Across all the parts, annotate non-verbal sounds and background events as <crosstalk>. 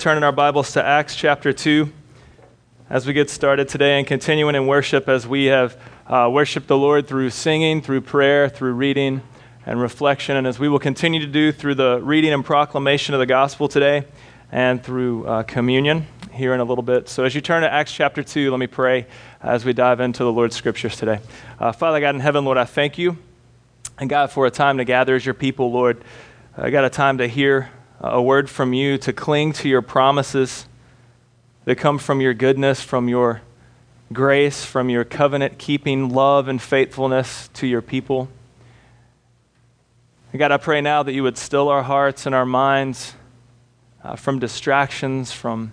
turning our Bibles to Acts chapter 2 as we get started today and continuing in worship as we have uh, worshiped the Lord through singing, through prayer, through reading and reflection, and as we will continue to do through the reading and proclamation of the gospel today and through uh, communion here in a little bit. So, as you turn to Acts chapter 2, let me pray as we dive into the Lord's scriptures today. Uh, Father God in heaven, Lord, I thank you. And God, for a time to gather as your people, Lord, I got a time to hear a word from you, to cling to your promises that come from your goodness, from your grace, from your covenant keeping love and faithfulness to your people. God, I pray now that you would still our hearts and our minds uh, from distractions, from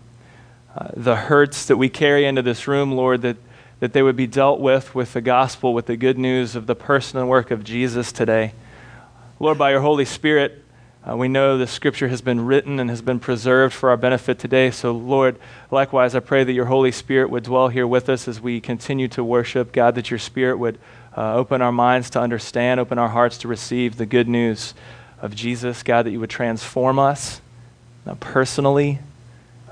uh, the hurts that we carry into this room, Lord, that, that they would be dealt with with the gospel, with the good news of the person and work of Jesus today. Lord, by your Holy Spirit, uh, we know the scripture has been written and has been preserved for our benefit today. So, Lord, likewise, I pray that your Holy Spirit would dwell here with us as we continue to worship. God, that your Spirit would uh, open our minds to understand, open our hearts to receive the good news of Jesus. God, that you would transform us uh, personally,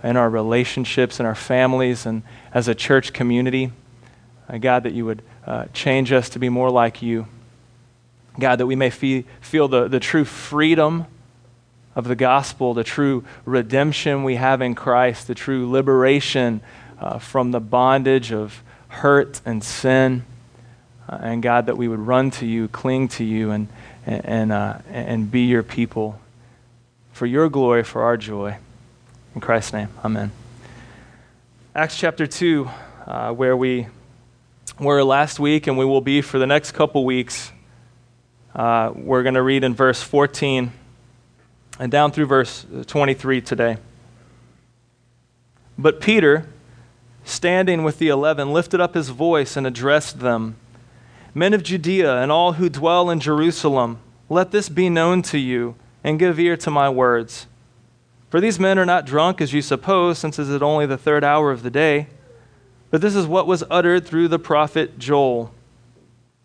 in our relationships, in our families, and as a church community. Uh, God, that you would uh, change us to be more like you. God, that we may fee- feel the, the true freedom of the gospel, the true redemption we have in Christ, the true liberation uh, from the bondage of hurt and sin. Uh, and God, that we would run to you, cling to you, and, and, uh, and be your people for your glory, for our joy. In Christ's name, amen. Acts chapter 2, uh, where we were last week and we will be for the next couple weeks. Uh, we're going to read in verse 14 and down through verse uh, 23 today. But Peter, standing with the eleven, lifted up his voice and addressed them Men of Judea and all who dwell in Jerusalem, let this be known to you, and give ear to my words. For these men are not drunk as you suppose, since it is only the third hour of the day. But this is what was uttered through the prophet Joel.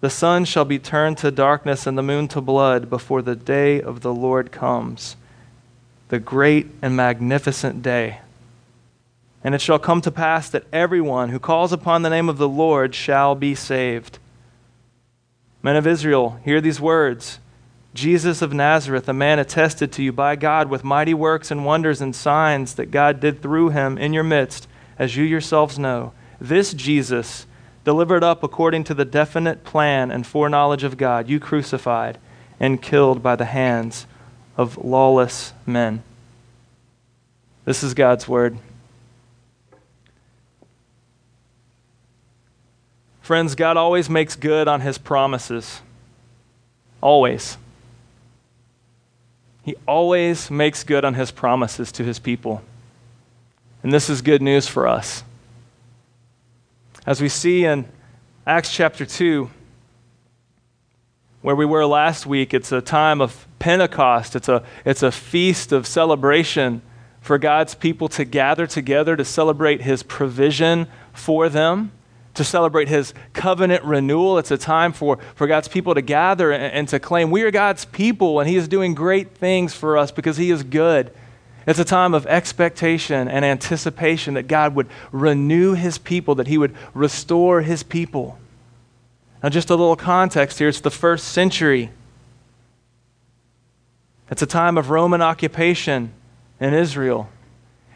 The sun shall be turned to darkness and the moon to blood before the day of the Lord comes, the great and magnificent day. And it shall come to pass that everyone who calls upon the name of the Lord shall be saved. Men of Israel, hear these words Jesus of Nazareth, a man attested to you by God with mighty works and wonders and signs that God did through him in your midst, as you yourselves know. This Jesus, delivered up according to the definite plan and foreknowledge of God, you crucified and killed by the hands of lawless men. This is God's word. Friends, God always makes good on his promises. Always. He always makes good on his promises to his people. And this is good news for us. As we see in Acts chapter 2, where we were last week, it's a time of Pentecost. It's a, it's a feast of celebration for God's people to gather together to celebrate His provision for them, to celebrate His covenant renewal. It's a time for, for God's people to gather and, and to claim, We are God's people, and He is doing great things for us because He is good. It's a time of expectation and anticipation that God would renew his people, that he would restore his people. Now, just a little context here it's the first century. It's a time of Roman occupation in Israel.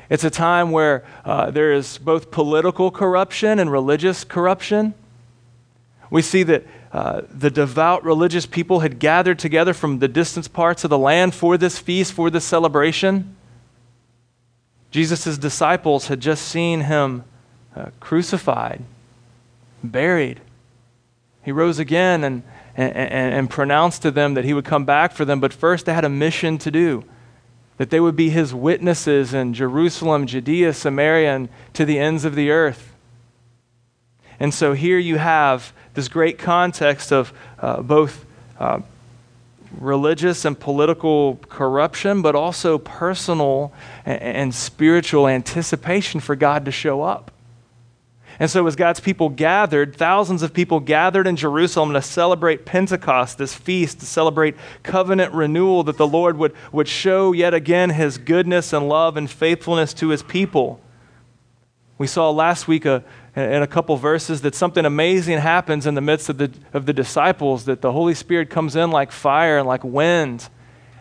It's a time where uh, there is both political corruption and religious corruption. We see that uh, the devout religious people had gathered together from the distant parts of the land for this feast, for this celebration. Jesus' disciples had just seen him uh, crucified, buried. He rose again and, and, and pronounced to them that he would come back for them, but first they had a mission to do that they would be his witnesses in Jerusalem, Judea, Samaria, and to the ends of the earth. And so here you have this great context of uh, both uh, religious and political corruption, but also personal and, and spiritual anticipation for God to show up. And so, as God's people gathered, thousands of people gathered in Jerusalem to celebrate Pentecost, this feast, to celebrate covenant renewal, that the Lord would, would show yet again his goodness and love and faithfulness to his people. We saw last week a, in a couple verses that something amazing happens in the midst of the, of the disciples, that the Holy Spirit comes in like fire and like wind,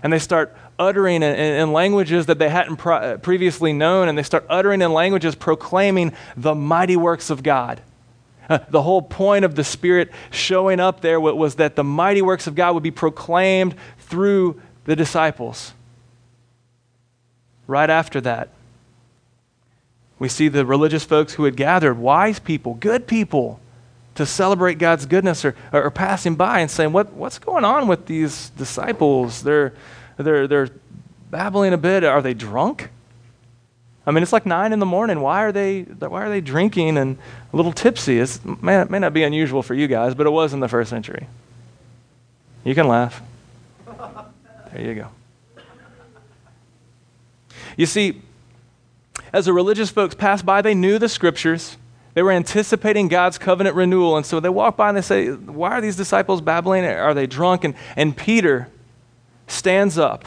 and they start uttering in, in languages that they hadn't pro- previously known, and they start uttering in languages proclaiming the mighty works of God. Uh, the whole point of the Spirit showing up there was that the mighty works of God would be proclaimed through the disciples. Right after that, we see the religious folks who had gathered, wise people, good people, to celebrate God's goodness, are, are passing by and saying, what, What's going on with these disciples? They're, they're, they're babbling a bit. Are they drunk? I mean, it's like nine in the morning. Why are they, why are they drinking and a little tipsy? It may, may not be unusual for you guys, but it was in the first century. You can laugh. There you go. You see, as the religious folks passed by, they knew the scriptures. They were anticipating God's covenant renewal. And so they walk by and they say, Why are these disciples babbling? Are they drunk? And, and Peter, stands up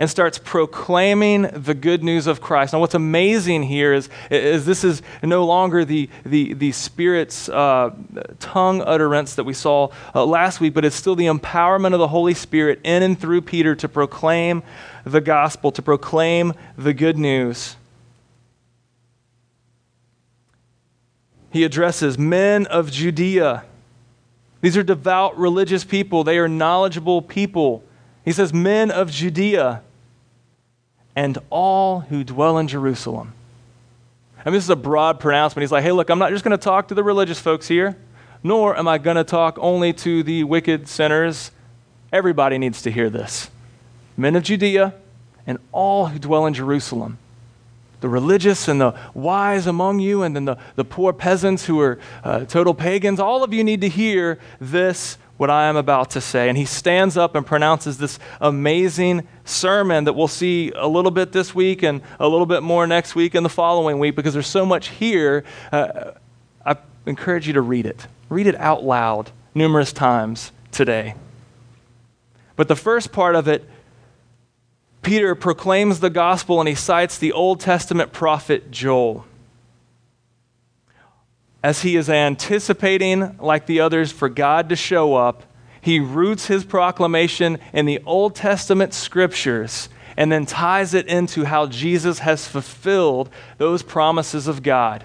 and starts proclaiming the good news of Christ. Now, what's amazing here is, is this is no longer the, the, the Spirit's uh, tongue utterance that we saw uh, last week, but it's still the empowerment of the Holy Spirit in and through Peter to proclaim the gospel, to proclaim the good news. He addresses men of Judea. These are devout religious people, they are knowledgeable people. He says, Men of Judea and all who dwell in Jerusalem. Mean, this is a broad pronouncement. He's like, hey, look, I'm not just going to talk to the religious folks here, nor am I going to talk only to the wicked sinners. Everybody needs to hear this. Men of Judea and all who dwell in Jerusalem. The religious and the wise among you, and then the, the poor peasants who are uh, total pagans, all of you need to hear this what I am about to say. And he stands up and pronounces this amazing sermon that we'll see a little bit this week and a little bit more next week and the following week because there's so much here. Uh, I encourage you to read it. Read it out loud numerous times today. But the first part of it, Peter proclaims the gospel and he cites the Old Testament prophet Joel as he is anticipating, like the others, for God to show up, he roots his proclamation in the Old Testament scriptures and then ties it into how Jesus has fulfilled those promises of God.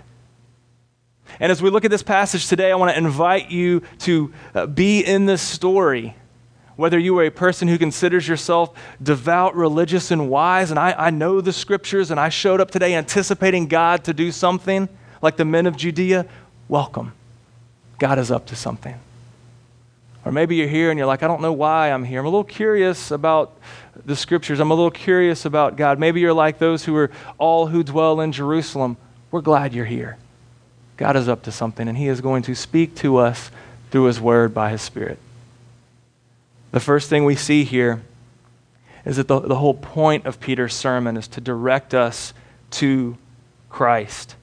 And as we look at this passage today, I want to invite you to uh, be in this story. Whether you are a person who considers yourself devout, religious, and wise, and I, I know the scriptures and I showed up today anticipating God to do something like the men of Judea, welcome. God is up to something. Or maybe you're here and you're like, I don't know why I'm here. I'm a little curious about the scriptures. I'm a little curious about God. Maybe you're like those who are all who dwell in Jerusalem. We're glad you're here. God is up to something, and He is going to speak to us through His Word by His Spirit. The first thing we see here is that the, the whole point of Peter's sermon is to direct us to Christ.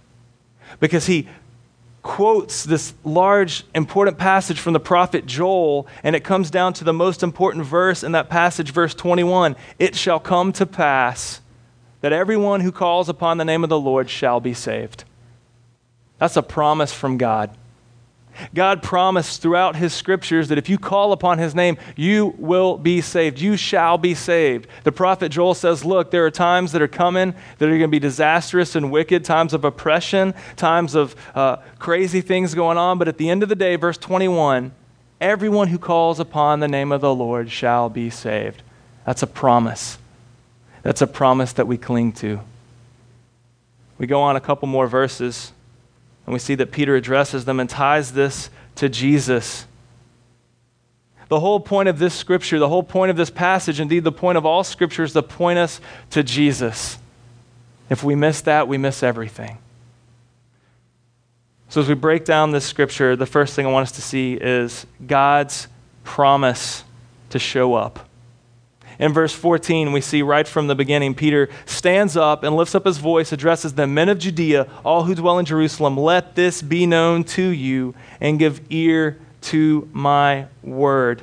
Because he quotes this large, important passage from the prophet Joel, and it comes down to the most important verse in that passage, verse 21 It shall come to pass that everyone who calls upon the name of the Lord shall be saved. That's a promise from God. God promised throughout his scriptures that if you call upon his name, you will be saved. You shall be saved. The prophet Joel says, Look, there are times that are coming that are going to be disastrous and wicked, times of oppression, times of uh, crazy things going on. But at the end of the day, verse 21, everyone who calls upon the name of the Lord shall be saved. That's a promise. That's a promise that we cling to. We go on a couple more verses. And we see that Peter addresses them and ties this to Jesus. The whole point of this scripture, the whole point of this passage, indeed the point of all scripture is to point us to Jesus. If we miss that, we miss everything. So, as we break down this scripture, the first thing I want us to see is God's promise to show up. In verse 14, we see right from the beginning, Peter stands up and lifts up his voice, addresses the men of Judea, all who dwell in Jerusalem, let this be known to you, and give ear to my word.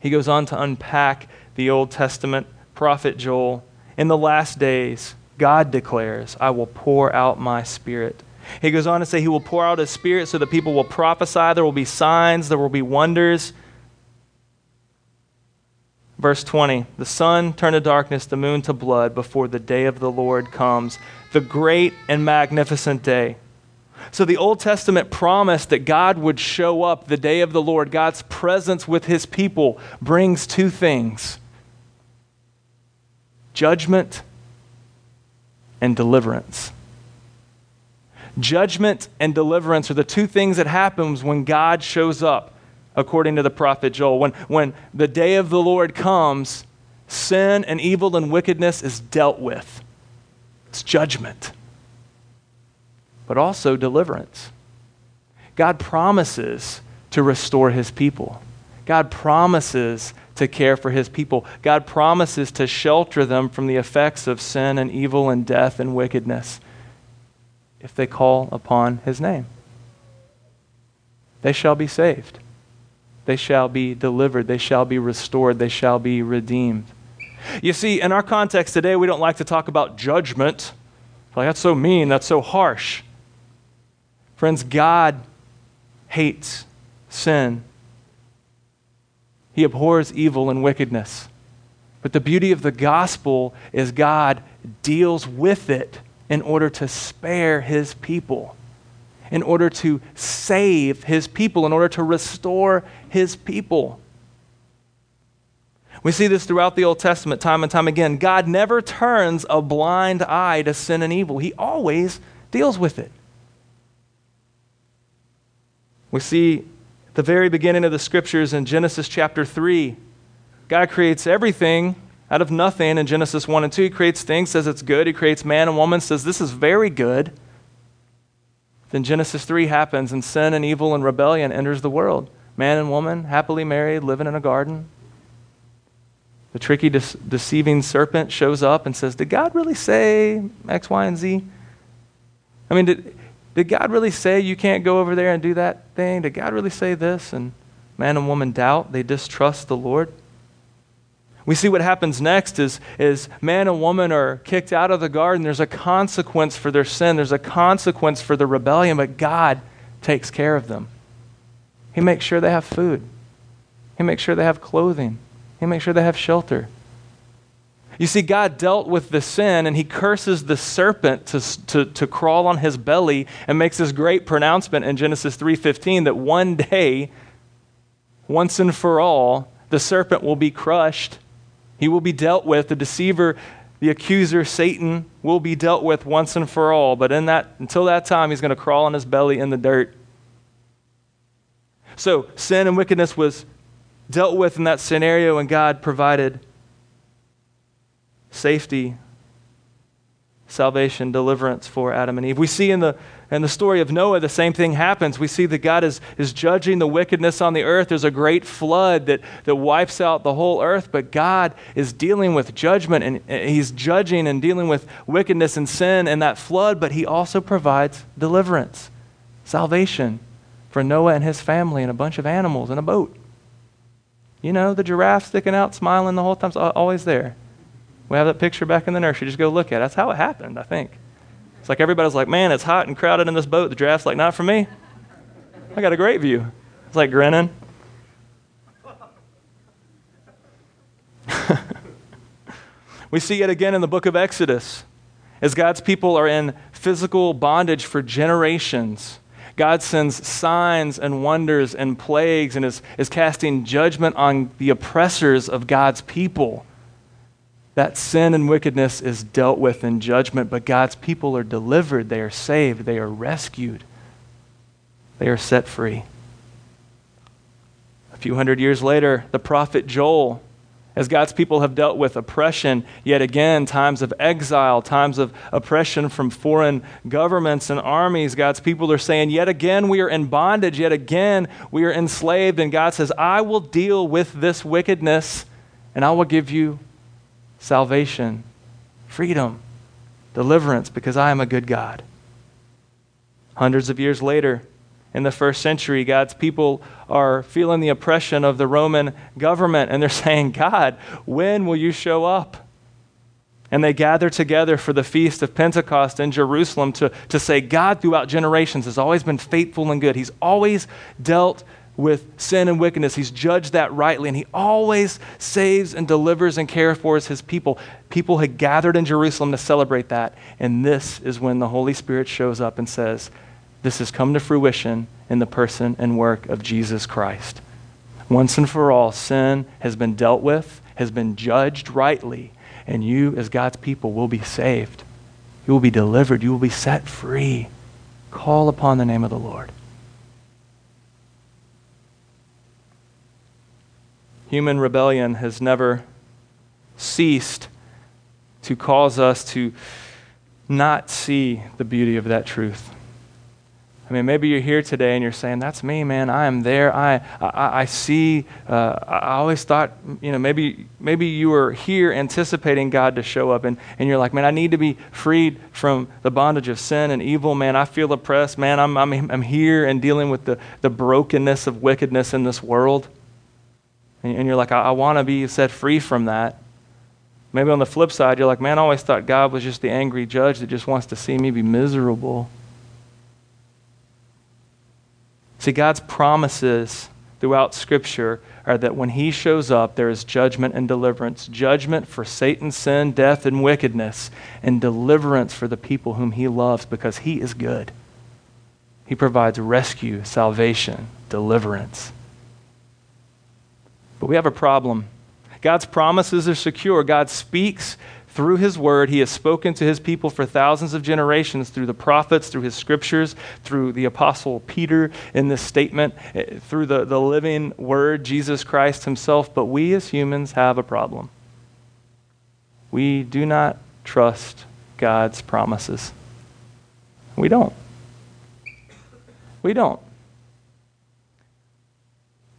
He goes on to unpack the Old Testament prophet Joel. In the last days, God declares, I will pour out my spirit. He goes on to say, He will pour out His spirit so that people will prophesy. There will be signs, there will be wonders. Verse 20 The sun turned to darkness, the moon to blood before the day of the Lord comes, the great and magnificent day. So the Old Testament promised that God would show up the day of the Lord. God's presence with his people brings two things judgment and deliverance. Judgment and deliverance are the two things that happens when God shows up according to the prophet Joel. When, when the day of the Lord comes, sin and evil and wickedness is dealt with. It's judgment, but also deliverance. God promises to restore his people. God promises to care for his people. God promises to shelter them from the effects of sin and evil and death and wickedness if they call upon his name. They shall be saved. They shall be delivered. They shall be restored. They shall be redeemed. You see, in our context today, we don't like to talk about judgment. Like, that's so mean. That's so harsh. Friends, God hates sin, He abhors evil and wickedness. But the beauty of the gospel is God deals with it in order to spare His people in order to save his people, in order to restore his people. We see this throughout the Old Testament time and time again. God never turns a blind eye to sin and evil, He always deals with it. We see the very beginning of the scriptures in Genesis chapter 3. God creates everything out of nothing in Genesis 1 and 2. He creates things, says it's good. He creates man and woman, says this is very good. Then Genesis 3 happens, and sin and evil and rebellion enters the world. Man and woman, happily married, living in a garden. The tricky, de- deceiving serpent shows up and says, Did God really say X, Y, and Z? I mean, did, did God really say you can't go over there and do that thing? Did God really say this? And man and woman doubt, they distrust the Lord. We see what happens next is, is man and woman are kicked out of the garden. There's a consequence for their sin, there's a consequence for the rebellion, but God takes care of them. He makes sure they have food, He makes sure they have clothing, He makes sure they have shelter. You see, God dealt with the sin and he curses the serpent to, to, to crawl on his belly and makes this great pronouncement in Genesis 3.15 that one day, once and for all, the serpent will be crushed he will be dealt with. The deceiver, the accuser, Satan, will be dealt with once and for all. But in that, until that time, he's going to crawl on his belly in the dirt. So, sin and wickedness was dealt with in that scenario, and God provided safety, salvation, deliverance for Adam and Eve. We see in the in the story of Noah, the same thing happens. We see that God is, is judging the wickedness on the earth. There's a great flood that, that wipes out the whole earth, but God is dealing with judgment and He's judging and dealing with wickedness and sin in that flood, but He also provides deliverance, salvation for Noah and his family and a bunch of animals in a boat. You know, the giraffe sticking out, smiling the whole time, always there. We have that picture back in the nursery. Just go look at it. That's how it happened, I think. It's like everybody's like, man, it's hot and crowded in this boat. The draft's like, not for me. I got a great view. It's like grinning. <laughs> we see it again in the book of Exodus. As God's people are in physical bondage for generations, God sends signs and wonders and plagues and is, is casting judgment on the oppressors of God's people that sin and wickedness is dealt with in judgment, but God's people are delivered, they are saved, they are rescued, they are set free. A few hundred years later, the prophet Joel as God's people have dealt with oppression, yet again, times of exile, times of oppression from foreign governments and armies, God's people are saying, yet again, we are in bondage, yet again, we are enslaved. And God says, I will deal with this wickedness and I will give you salvation, freedom, deliverance, because I am a good God. Hundreds of years later, in the first century, God's people are feeling the oppression of the Roman government, and they're <laughs> saying, God, when will you show up? And they gather together for the feast of Pentecost in Jerusalem to, to say, God, throughout generations, has always been faithful and good. He's always dealt with sin and wickedness. He's judged that rightly, and he always saves and delivers and cares for his people. People had gathered in Jerusalem to celebrate that, and this is when the Holy Spirit shows up and says, this has come to fruition in the person and work of Jesus Christ. Once and for all, sin has been dealt with, has been judged rightly, and you, as God's people, will be saved. You will be delivered. You will be set free. Call upon the name of the Lord. Human rebellion has never ceased to cause us to not see the beauty of that truth. I mean, maybe you're here today and you're saying, "That's me, man. I am there. I, I, I see. Uh, I always thought, you know, maybe, maybe you were here anticipating God to show up, and, and you're like, man, I need to be freed from the bondage of sin and evil. Man, I feel oppressed. Man, I'm, I'm, I'm here and dealing with the, the brokenness of wickedness in this world, and, and you're like, I, I want to be set free from that. Maybe on the flip side, you're like, man, I always thought God was just the angry judge that just wants to see me be miserable. See, God's promises throughout Scripture are that when He shows up, there is judgment and deliverance judgment for Satan's sin, death, and wickedness, and deliverance for the people whom He loves because He is good. He provides rescue, salvation, deliverance. But we have a problem. God's promises are secure. God speaks through his word, he has spoken to his people for thousands of generations through the prophets, through his scriptures, through the apostle Peter in this statement, eh, through the, the living word, Jesus Christ himself. But we as humans have a problem. We do not trust God's promises. We don't. We don't.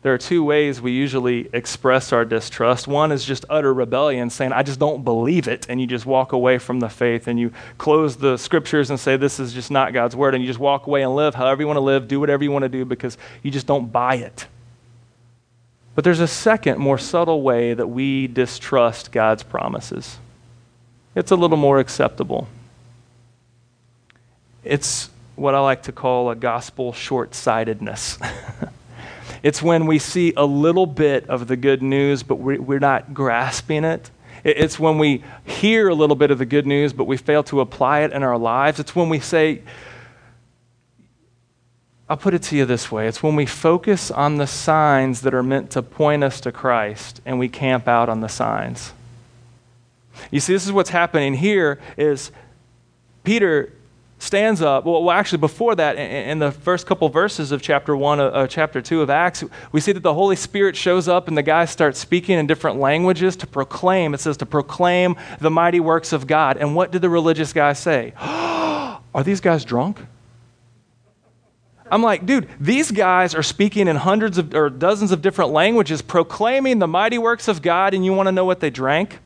There are two ways we usually express our distrust. One is just utter rebellion, saying, I just don't believe it, and you just walk away from the faith and you close the scriptures and say, This is just not God's word, and you just walk away and live however you want to live, do whatever you want to do because you just don't buy it. But there's a second, more subtle way that we distrust God's promises. It's a little more acceptable. It's what I like to call a gospel short sightedness. <laughs> It's when we see a little bit of the good news, but we're not grasping it. It's when we hear a little bit of the good news, but we fail to apply it in our lives. It's when we say, I'll put it to you this way it's when we focus on the signs that are meant to point us to Christ and we camp out on the signs. You see, this is what's happening here is Peter stands up. Well, actually, before that, in the first couple verses of chapter 1, uh, chapter 2 of Acts, we see that the Holy Spirit shows up and the guys start speaking in different languages to proclaim. It says to proclaim the mighty works of God. And what did the religious guys say? <gasps> Are these guys drunk? I'm like, dude, these guys are speaking in hundreds of or dozens of different languages, proclaiming the mighty works of God, and you want to know what they drank?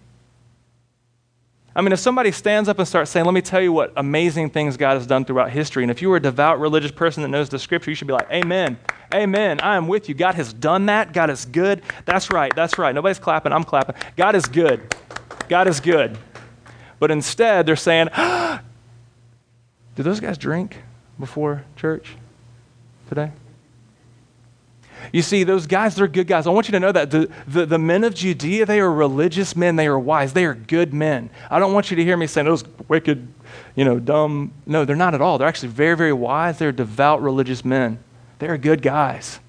I mean, if somebody stands up and starts saying, Let me tell you what amazing things God has done throughout history, and if you were a devout religious person that knows the scripture, you should be like, Amen. Amen. I am with you. God has done that. God is good. That's right. That's right. Nobody's clapping. I'm clapping. God is good. God is good. But instead, they're saying, <gasps> Do those guys drink before church today? You see, those guys, they're good guys. I want you to know that. The, the, the, men of Judea, they are religious men. They are wise. They are good men. I don't want you to hear me saying those wicked, you know, dumb. No, they're not at all. They're actually very, very wise. They're devout religious men. They're good guys.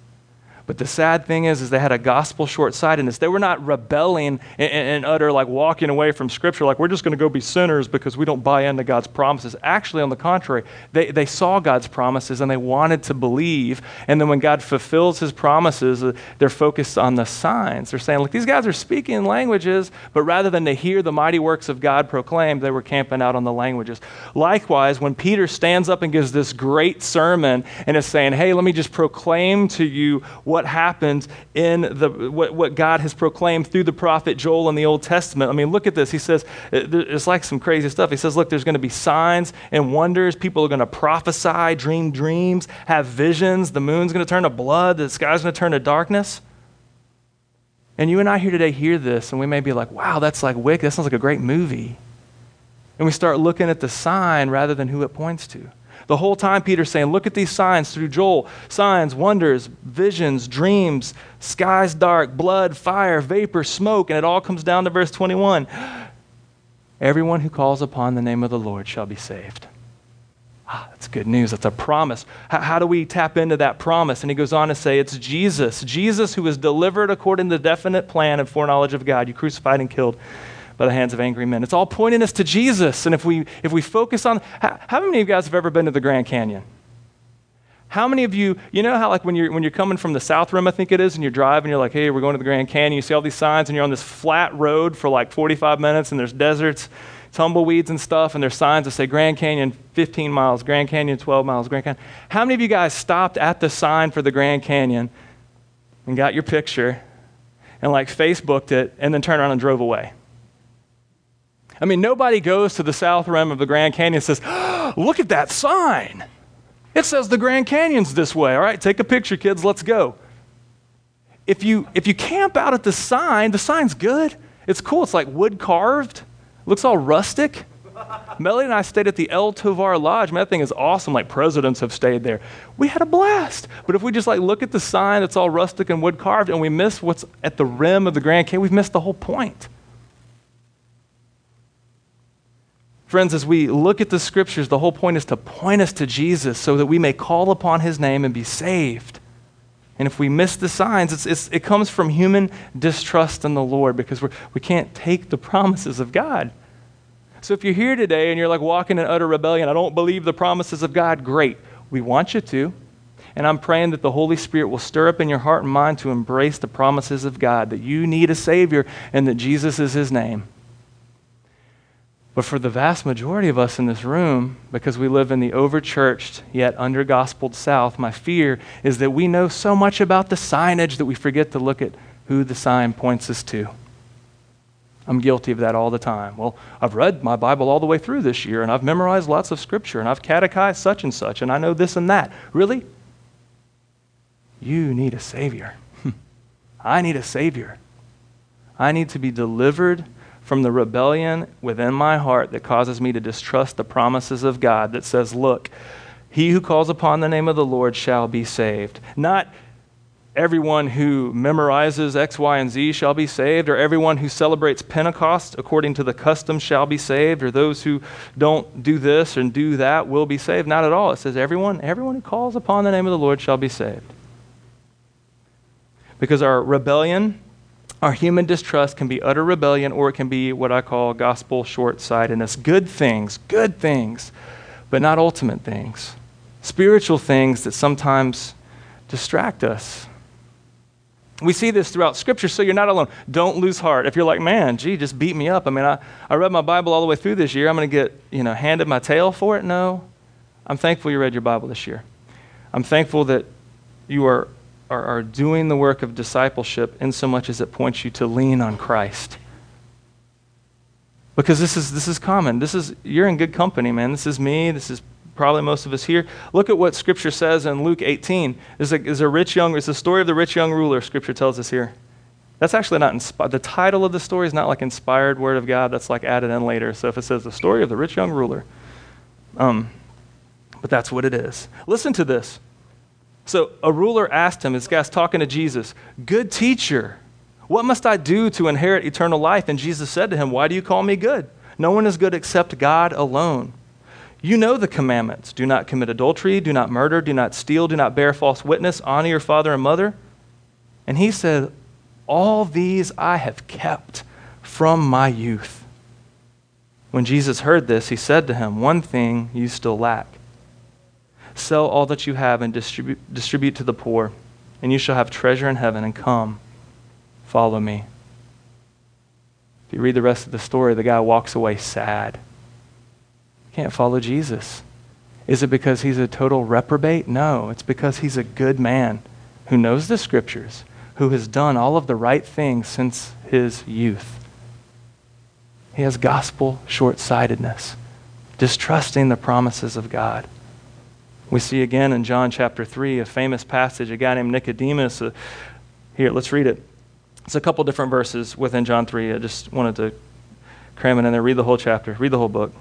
But the sad thing is, is they had a gospel short-sightedness. They were not rebelling and, utter like walking away from Scripture, like we're just going to go be sinners because we don't buy into God's promises. Actually, on the contrary, they, they saw God's promises and they wanted to believe. And then when God fulfills his promises, uh, they're focused on the signs. They're saying, look, these guys are speaking languages, but rather than to hear the mighty works of God proclaimed, they were camping out on the languages. Likewise, when Peter stands up and gives this great sermon and is saying, hey, let me just proclaim to you what what happens in the, what, what God has proclaimed through the prophet Joel in the Old Testament. I mean, look at this. He says, uh, it's like some crazy stuff. He says, look, there's going to be signs and wonders. People are going to prophesy, dream dreams, have visions. The moon's going to turn to blood. The sky's going to turn to darkness. And you and I here today hear this, and we may be like, wow, that's like wicked. That sounds like a great movie. And we start looking at the sign rather than who it points to. The whole time, Peter's saying, Look at these signs through Joel signs, wonders, visions, dreams, skies dark, blood, fire, vapor, smoke. And it all comes down to verse 21. Everyone who calls upon the name of the Lord shall be saved. Ah, that's good news. That's a promise. How, how, do we tap into that promise? And he goes on to say, It's Jesus. Jesus who was delivered according to the definite plan and foreknowledge of God. You crucified and killed by the hands of angry men. It's all pointing us to Jesus. And if we, if we focus on, how, how many of you guys have ever been to the Grand Canyon? How many of you, you know how like when you're, when you're coming from the South Rim, I think it is, and you're driving, you're like, hey, we're going to the Grand Canyon. You see all these signs, and you're on this flat road for like 45 minutes, and there's deserts, tumbleweeds and stuff, and there's signs that say Grand Canyon 15 miles, Grand Canyon 12 miles, Grand Canyon. How many of you guys stopped at the sign for the Grand Canyon and got your picture and like Facebooked it and then turned around and drove away? I mean, nobody goes to the south rim of the Grand Canyon and says, oh, Look at that sign. It says the Grand Canyon's this way. All right, take a picture, kids, let's go. If you, if you camp out at the sign, the sign's good. It's cool. It's like wood carved, looks all rustic. Melly and I stayed at the El Tovar Lodge. Man, that thing is awesome. Like presidents have stayed there. We had a blast. But if we just like look at the sign that's all rustic and wood carved and we miss what's at the rim of the Grand Canyon, we've missed the whole point. Friends, as we look at the scriptures, the whole point is to point us to Jesus so that we may call upon his name and be saved. And if we miss the signs, it's, it's, it comes from human distrust in the Lord because we're, we can't take the <laughs> promises of God. So if you're here today and you're like walking in utter rebellion, I don't believe the promises of God, great. We want you to. And I'm praying that the Holy Spirit will stir up in your heart and mind to embrace the promises of God, that you need a Savior and that Jesus is His name. But for the vast majority of us in this room, because we live in the overchurched yet under gospeled South, my fear is that we know so much about the signage that we forget to look at who the sign points us to. I'm guilty of that all the time. Well, I've read my Bible all the way through this year, and I've memorized lots of scripture, and I've catechized such and such, and I know this and that. Really? You need a Savior. <laughs> I need a Savior. I need to be delivered from the rebellion within my heart that causes me to distrust the promises of God that says, Look, he who calls upon the name of the Lord shall be saved. Not everyone who memorizes X, Y, and Z shall be saved, or everyone who celebrates Pentecost according to the custom shall be saved, or those who don't do this and do that will be saved. Not at all. It says everyone, everyone who calls upon the name of the Lord shall be saved. Because our rebellion our human distrust can be utter rebellion or it can be what I call gospel short sightedness. Good things, good things, but not ultimate things. Spiritual things that sometimes distract us. We see this throughout Scripture, so you're not alone. Don't lose heart. If you're like, man, gee, just beat me up. I mean, I, I read my Bible all the way through this year. I'm going to get, you know, handed my tail for it? No. I'm thankful you read your Bible this year. I'm thankful that you are are, are doing the work of discipleship in so much as it points you to lean on Christ. Because this is, this is common. This is, you're in good company, man. This is me. This is probably most of us here. Look at what Scripture says in Luke 18. There's a, there's a rich young, it's the story of the rich young ruler, Scripture tells us here. That's actually not inspired. The title of the story is not like inspired word of God. That's like added in later. So if it says the story of the rich young ruler, um, but that's what it is. Listen to this. So a ruler asked him, this guy's talking to Jesus, Good teacher, what must I do to inherit eternal life? And Jesus said to him, Why do you call me good? No one is good except God alone. You know the commandments do not commit adultery, do not murder, do not steal, do not bear false witness, honor your father and mother. And he said, All these I have kept from my youth. When Jesus heard this, he said to him, One thing you still lack. Sell all that you have and distribute, distribute to the poor, and you shall have treasure in heaven, and come, follow me. If you read the rest of the story, the guy walks away sad. Can't follow Jesus. Is it because he's a total reprobate? No, it's because he's a good man who knows the scriptures, who has done all of the right things since his youth. He has gospel short sightedness, distrusting the promises of God. We see again in John chapter 3 a famous passage, a guy named Nicodemus. Uh, here, let's read it. It's a couple different verses within John 3. I just wanted to cram it in there. Read the whole chapter, read the whole book.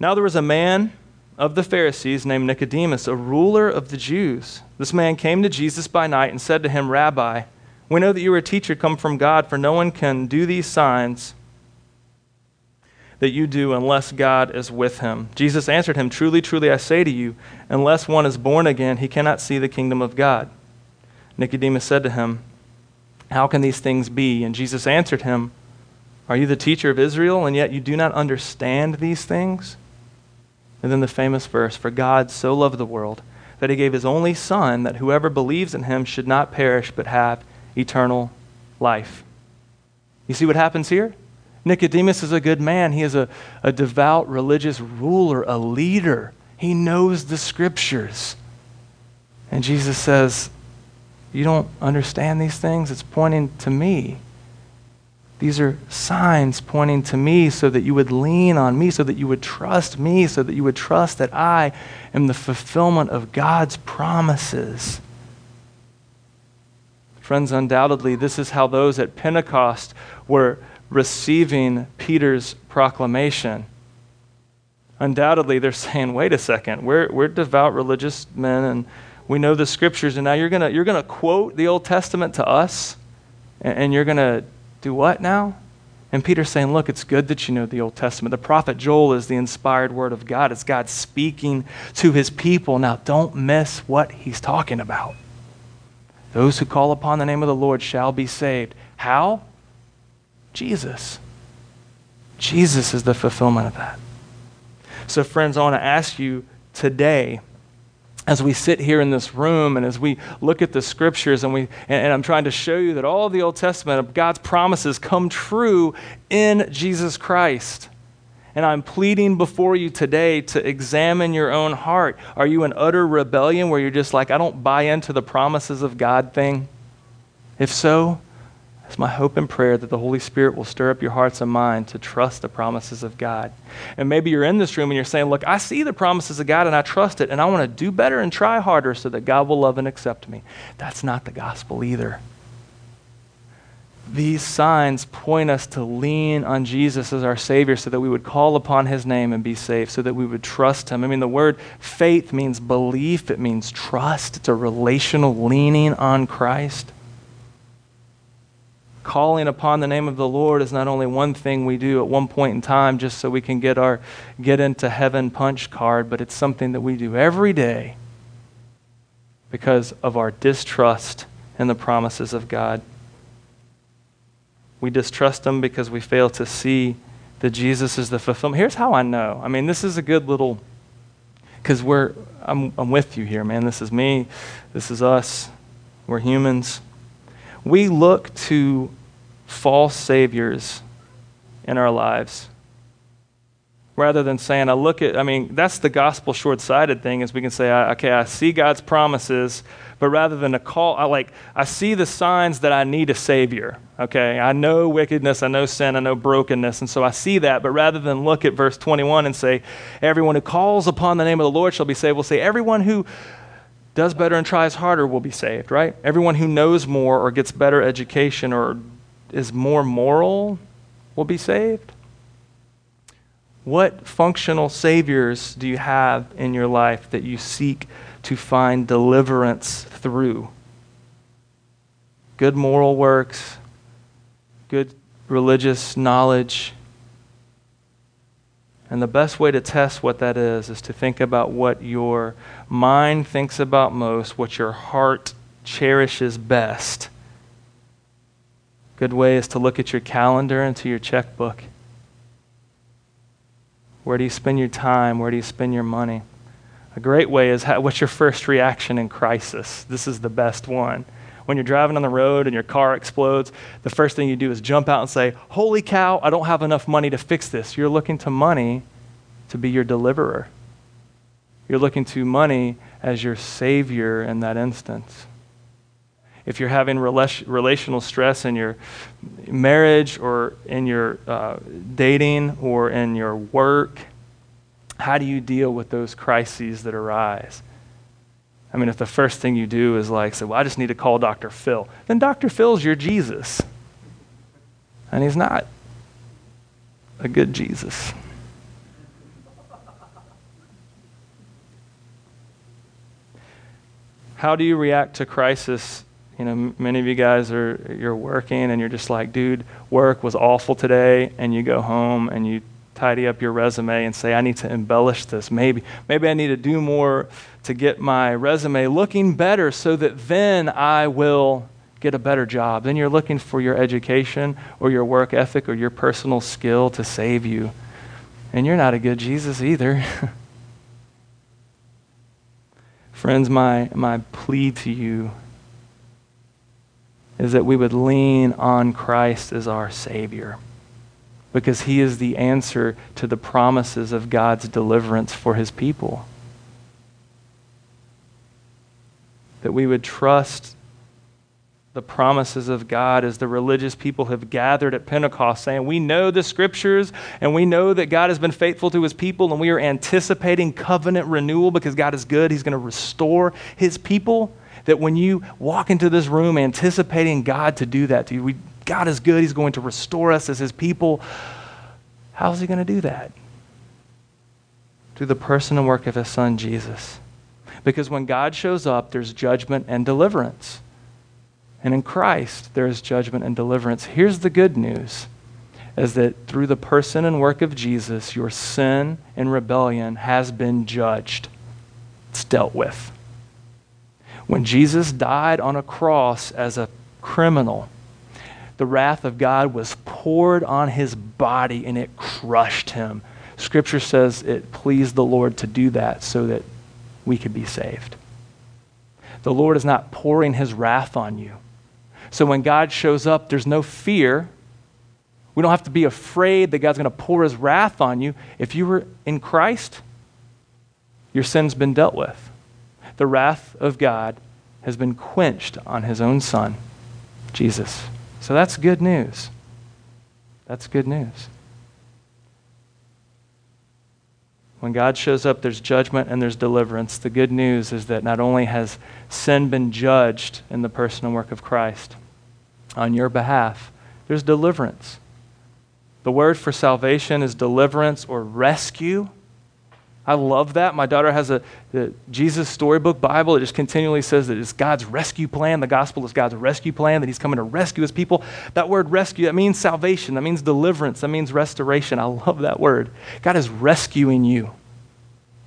Now there was a man of the Pharisees named Nicodemus, a ruler of the Jews. This man came to Jesus by night and said to him, Rabbi, we know that you are a teacher come from God, for no one can do these signs that you do unless God is with him. Jesus answered him, Truly, truly, I say to you, unless one is born again, he cannot see the kingdom of God. Nicodemus said to him, How can these things be? And Jesus answered him, Are you the teacher of Israel, and yet you do not understand these things? And then the famous verse For God so loved the world that he gave his only Son, that whoever believes in him should not perish but have eternal life. You see what happens here? Nicodemus is a good man. He is a, a devout religious ruler, a leader. He knows the scriptures. And Jesus says, You don't understand these things? It's pointing to me. These are signs pointing to me so that you would lean on me, so that you would trust me, so that you would trust that I am the fulfillment of God's promises. Friends, undoubtedly, this is how those at Pentecost were receiving Peter's proclamation. Undoubtedly, they're <laughs> saying, wait a second, we're, we're devout religious men and we know the scriptures, and now you're going you're to quote the Old Testament to us, and, and you're going to do what now? And Peter's saying, Look, it's good that you know the Old Testament. The prophet Joel is the inspired word of God. It's God speaking to his people. Now, don't miss what he's talking about. Those who call upon the name of the Lord shall be saved. How? Jesus. Jesus is the fulfillment of that. So, friends, I want to ask you today as we sit here in this room and as we look at the scriptures and we and, and, I'm trying to show you that all the Old Testament of God's promises come true in Jesus Christ. And I'm pleading before you today to examine your own heart. Are you in utter rebellion where you're just like, I don't buy into the promises of God thing? If so, it's my hope and prayer that the Holy Spirit will stir up your hearts and mind to trust the promises of God. And maybe you're in this room and you're saying, Look, I see the promises of God and I trust it, and I want to do better and try harder so that God will love and accept me. That's not the gospel either. These signs point us to lean on Jesus as our Savior so that we would call upon His name and be saved, so that we would trust Him. I mean, the word faith means belief, it means trust, it's a relational leaning on Christ calling upon the name of the Lord is not only one thing we do at one point in time just so we can get our get into heaven punch card, but it's something that we do every day because of our distrust in the promises of God. We distrust them because we fail to see that Jesus is the fulfillment. Here's how I know. I mean, this is a good little because we're I'm, I'm with you here, man. This is me. This is us. We're humans. We look to false saviors in our lives. Rather than saying, I look at, I mean, that's the gospel short sighted thing, is we can say, okay, I see God's promises, but rather than a call, I like, I see the signs that I need a savior. Okay, I know wickedness, I know sin, I know brokenness, and so I see that, but rather than look at verse 21 and say, everyone who calls upon the name of the Lord shall be saved, we'll say, everyone who does better and tries harder will be saved, right? Everyone who knows more or gets better education or is more moral will be saved? What functional saviors do you have in your life that you seek to find deliverance through? Good moral works, good religious knowledge. And the best way to test what that is is to think about what your mind thinks about most, what your heart cherishes best good way is to look at your calendar and to your checkbook. Where do you spend your time? Where do you spend your money? A great way is how, what's your first reaction in crisis? This is the best one. When you're driving on the road and your car explodes, the first thing you do is jump out and say, Holy cow, I don't have enough money to fix this. You're looking to money to be your deliverer. You're looking to money as your savior in that instance if you're having relational stress in your marriage or in your uh, dating or in your work, how do you deal with those crises that arise? I mean, if the first thing you do is like, say, well, I just need to call Dr. Phil, then Dr. Phil's your Jesus. And he's not a good Jesus. How do you react to crisis you know, many of you guys are you're working and you're just like, dude, work was awful today, and you go home and you tidy up your resume and say, I need to embellish this. Maybe, maybe I need to do more to get my resume looking better so that then I will get a better job. Then you're looking for your education or your work ethic or your personal skill to save you. And you're not a good Jesus either. <laughs> Friends, my, my plea to you is that we would lean on Christ as our Savior because He is the answer to the promises of God's deliverance for His people. That we would trust the promises of God as the religious people have gathered at Pentecost, saying, We know the scriptures and we know that God has been faithful to his people, and we are anticipating covenant renewal because God is good. He's going to restore his people that when you walk into this room anticipating God to do that to you, we, God is good, He's going to restore us as His people. How's He going to do that? Through the person and work of His Son, Jesus. Because when God shows up, there's judgment and deliverance. And in Christ, there is judgment and deliverance. Here's the good news is that through the person and work of Jesus, your sin and rebellion has been judged. It's dealt with. When Jesus died on a cross as a criminal, the wrath of God was poured on his body and it crushed him. Scripture says it pleased the Lord to do that so that we could be saved. The Lord is not pouring his wrath on you. So when God shows up, there's no fear. We don't have to be afraid that God's going to pour his wrath on you. If you were in Christ, your sin's been dealt with the wrath of God has been quenched on his own son, Jesus. So that's good news. That's good news. When God shows up, there's judgment and there's deliverance. The good news is that not only has sin been judged in the person and work of Christ on your behalf, there's deliverance. The word for salvation is deliverance or rescue. I love that. My daughter has a Jesus storybook Bible. It just continually says that it's God's rescue plan. The gospel is God's rescue plan, that He's coming to rescue His people. That word rescue, that means salvation, that means deliverance, that means restoration. I love that word. God is rescuing you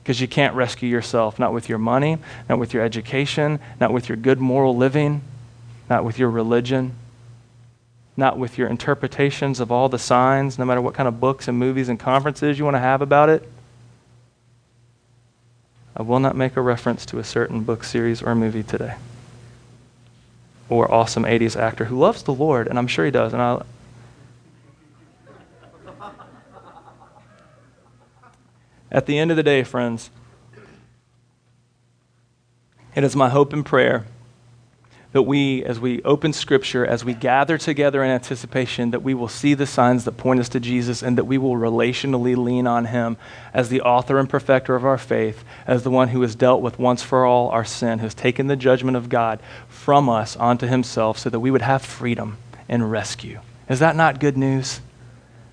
because you can't rescue yourself, not with your money, not with your education, not with your good moral living, not with your religion, not with your interpretations of all the signs, no matter what kind of books and movies and conferences you want to have about it. I will not make a reference to a certain book series or movie today. Or awesome 80s actor who loves the Lord, and I'm sure he does. And I, <laughs> At the end of the day, friends, it is my hope and prayer that we, as we open Scripture, as we gather together in anticipation, that we will see the signs that point us to Jesus and that we will relationally lean on Him as the author and perfecter of our faith, as the one who has dealt with once for all our sin, who has taken the judgment of God from us onto Himself so that we would have freedom and rescue. Is that not good news?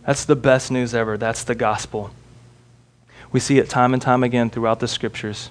That's the best news ever. That's the gospel. We see it time and time again throughout the Scriptures.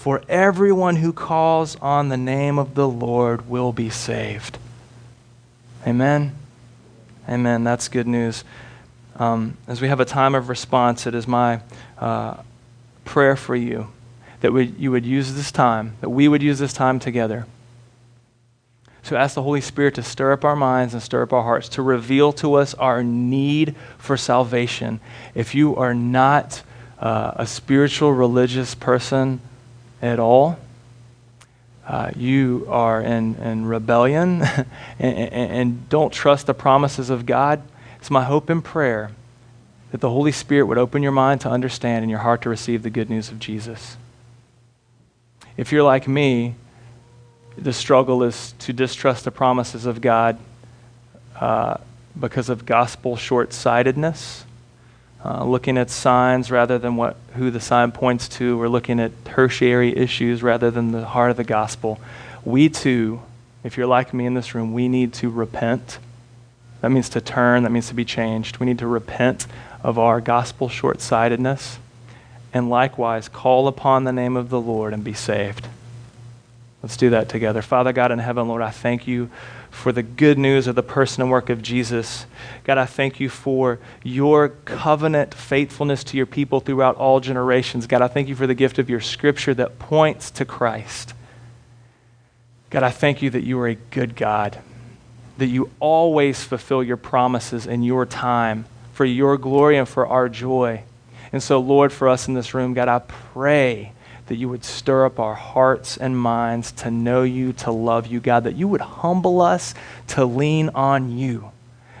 For everyone who calls on the name of the Lord will be saved. Amen. Amen. That's good news. Um, as we have a time of response, it is my uh, prayer for you that we, you would use this time, that we would use this time together to ask the Holy Spirit to stir up our minds and stir up our hearts, to reveal to us our need for salvation. If you are not uh, a spiritual, religious person at all, uh, you are in, in rebellion <laughs> and, and, and don't trust the promises of God, it's my hope and prayer that the Holy Spirit would open your mind to understand and your heart to receive the good news of Jesus. If you're like me, the struggle is to distrust the promises of God uh, because of gospel short sightedness. Uh, looking at signs rather than what, who the sign points to. We're looking at tertiary issues rather than the heart of the gospel. We too, if you're like me in this room, we need to repent. That means to turn, that means to be changed. We need to repent of our gospel short sightedness and likewise call upon the name of the Lord and be saved. Let's do that together. Father God in heaven, Lord, I thank you for the good news of the person and work of Jesus. God, I thank you for your covenant faithfulness to your people throughout all generations. God, I thank you for the gift of your scripture that points to Christ. God, I thank you that you are a good God, that you always fulfill your promises in your time for your glory and for our joy. And so, Lord, for us in this room, God, I pray that you would stir up our hearts and minds to know you, to love you, God, that you would humble us to lean on you.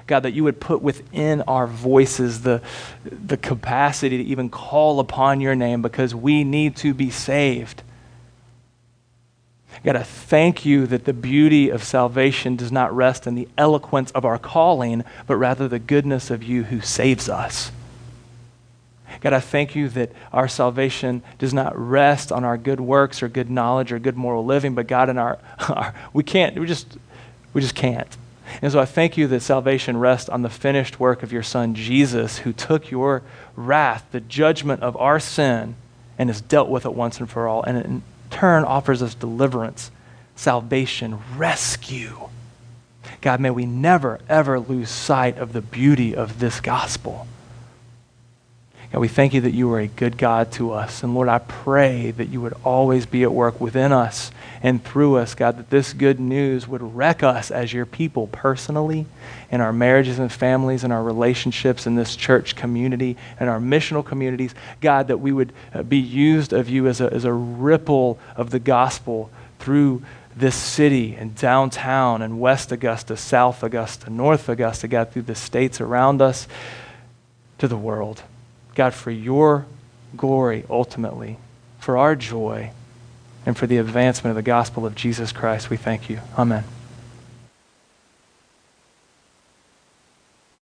God, that you would put within our voices the, the capacity to even call upon your name because we need to be saved. God, I thank you that the beauty of salvation does not rest in the eloquence of our calling, but rather the goodness of you who saves us. God, I thank you that our salvation does not rest on our good works or good knowledge or good moral living, but God, in our, <laughs> our we can't, we just, we just can't. And so I thank you that salvation rests on the finished work of your Son, Jesus, who took your wrath, the judgment of our sin, and has dealt with it once and for all, and in turn offers us deliverance, salvation, rescue. God, may we never, ever lose sight of the beauty of this gospel. God, we thank you that you are a good God to us. And Lord, I pray that you would always be at work within us and through us, God, that this good news would wreck us as your people personally, in our marriages and families, in our relationships in this church community, in our missional communities. God, that we would uh, be used of you as a, as a ripple of the gospel through this city and downtown and West Augusta, South Augusta, North Augusta, God, through the states around us to the world. God, for your glory ultimately, for our joy, and for the advancement of the gospel of Jesus Christ, we thank you. Amen.